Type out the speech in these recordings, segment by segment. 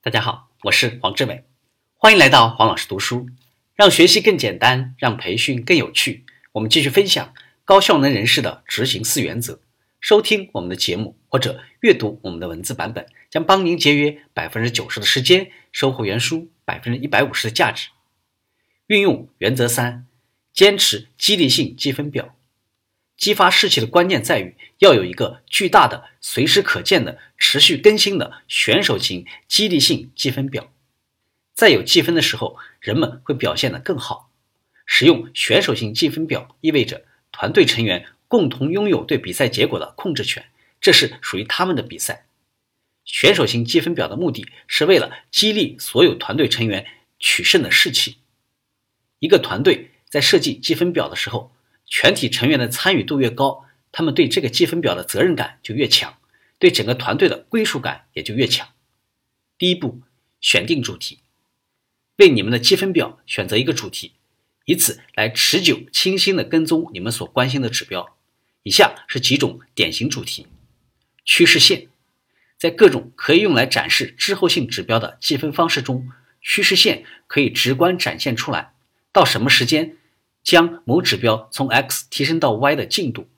大家好，我是黄志伟，欢迎来到黄老师读书，让学习更简单，让培训更有趣。我们继续分享高效能人士的执行四原则。收听我们的节目或者阅读我们的文字版本，将帮您节约百分之九十的时间，收获原书百分之一百五十的价值。运用原则三，坚持激励性积分表。激发士气的关键在于要有一个巨大的、随时可见的、持续更新的选手型激励性积分表。在有积分的时候，人们会表现得更好。使用选手型积分表意味着团队成员共同拥有对比赛结果的控制权，这是属于他们的比赛。选手型积分表的目的是为了激励所有团队成员取胜的士气。一个团队在设计积分表的时候，全体成员的参与度越高，他们对这个积分表的责任感就越强，对整个团队的归属感也就越强。第一步，选定主题，为你们的积分表选择一个主题，以此来持久清晰的跟踪你们所关心的指标。以下是几种典型主题：趋势线，在各种可以用来展示滞后性指标的积分方式中，趋势线可以直观展现出来，到什么时间。将某指标从 x 提升到 y 的进度，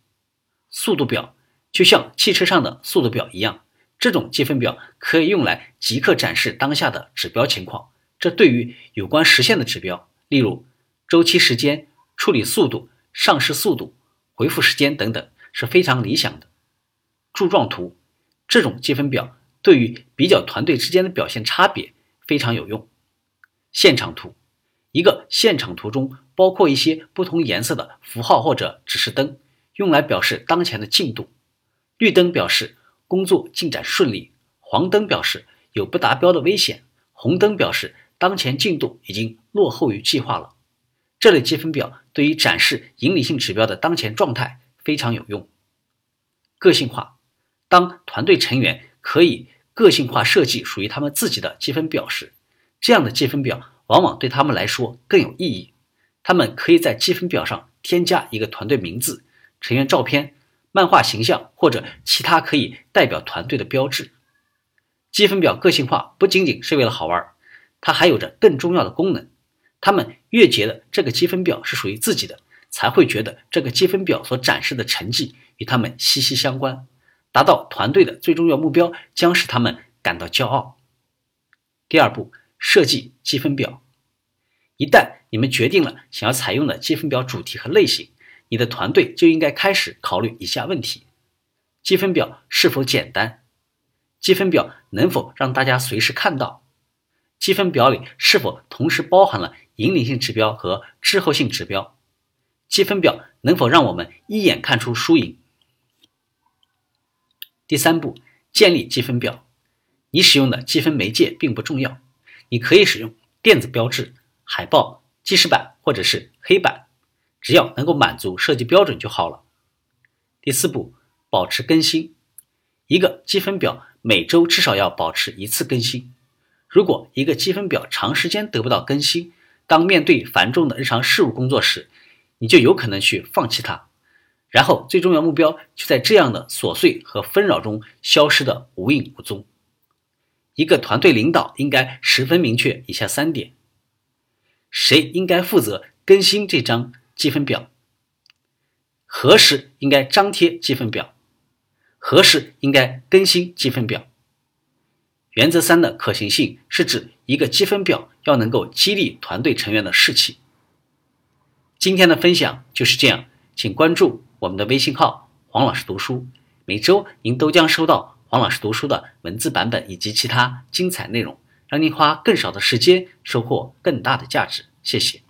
速度表就像汽车上的速度表一样，这种积分表可以用来即刻展示当下的指标情况。这对于有关实现的指标，例如周期时间、处理速度、上市速度、回复时间等等，是非常理想的。柱状图这种积分表对于比较团队之间的表现差别非常有用。现场图。一个现场图中包括一些不同颜色的符号或者指示灯，用来表示当前的进度。绿灯表示工作进展顺利，黄灯表示有不达标的危险，红灯表示当前进度已经落后于计划了。这类积分表对于展示引领性指标的当前状态非常有用。个性化，当团队成员可以个性化设计属于他们自己的积分表时，这样的积分表。往往对他们来说更有意义。他们可以在积分表上添加一个团队名字、成员照片、漫画形象或者其他可以代表团队的标志。积分表个性化不仅仅是为了好玩，它还有着更重要的功能。他们越觉得这个积分表是属于自己的，才会觉得这个积分表所展示的成绩与他们息息相关。达到团队的最重要目标将使他们感到骄傲。第二步。设计积分表。一旦你们决定了想要采用的积分表主题和类型，你的团队就应该开始考虑以下问题：积分表是否简单？积分表能否让大家随时看到？积分表里是否同时包含了引领性指标和滞后性指标？积分表能否让我们一眼看出输赢？第三步，建立积分表。你使用的积分媒介并不重要。你可以使用电子标志、海报、记事板或者是黑板，只要能够满足设计标准就好了。第四步，保持更新。一个积分表每周至少要保持一次更新。如果一个积分表长时间得不到更新，当面对繁重的日常事务工作时，你就有可能去放弃它，然后最重要目标就在这样的琐碎和纷扰中消失的无影无踪。一个团队领导应该十分明确以下三点：谁应该负责更新这张积分表？何时应该张贴积分表？何时应该更新积分表？原则三的可行性是指一个积分表要能够激励团队成员的士气。今天的分享就是这样，请关注我们的微信号“黄老师读书”，每周您都将收到。黄老师读书的文字版本以及其他精彩内容，让您花更少的时间收获更大的价值。谢谢。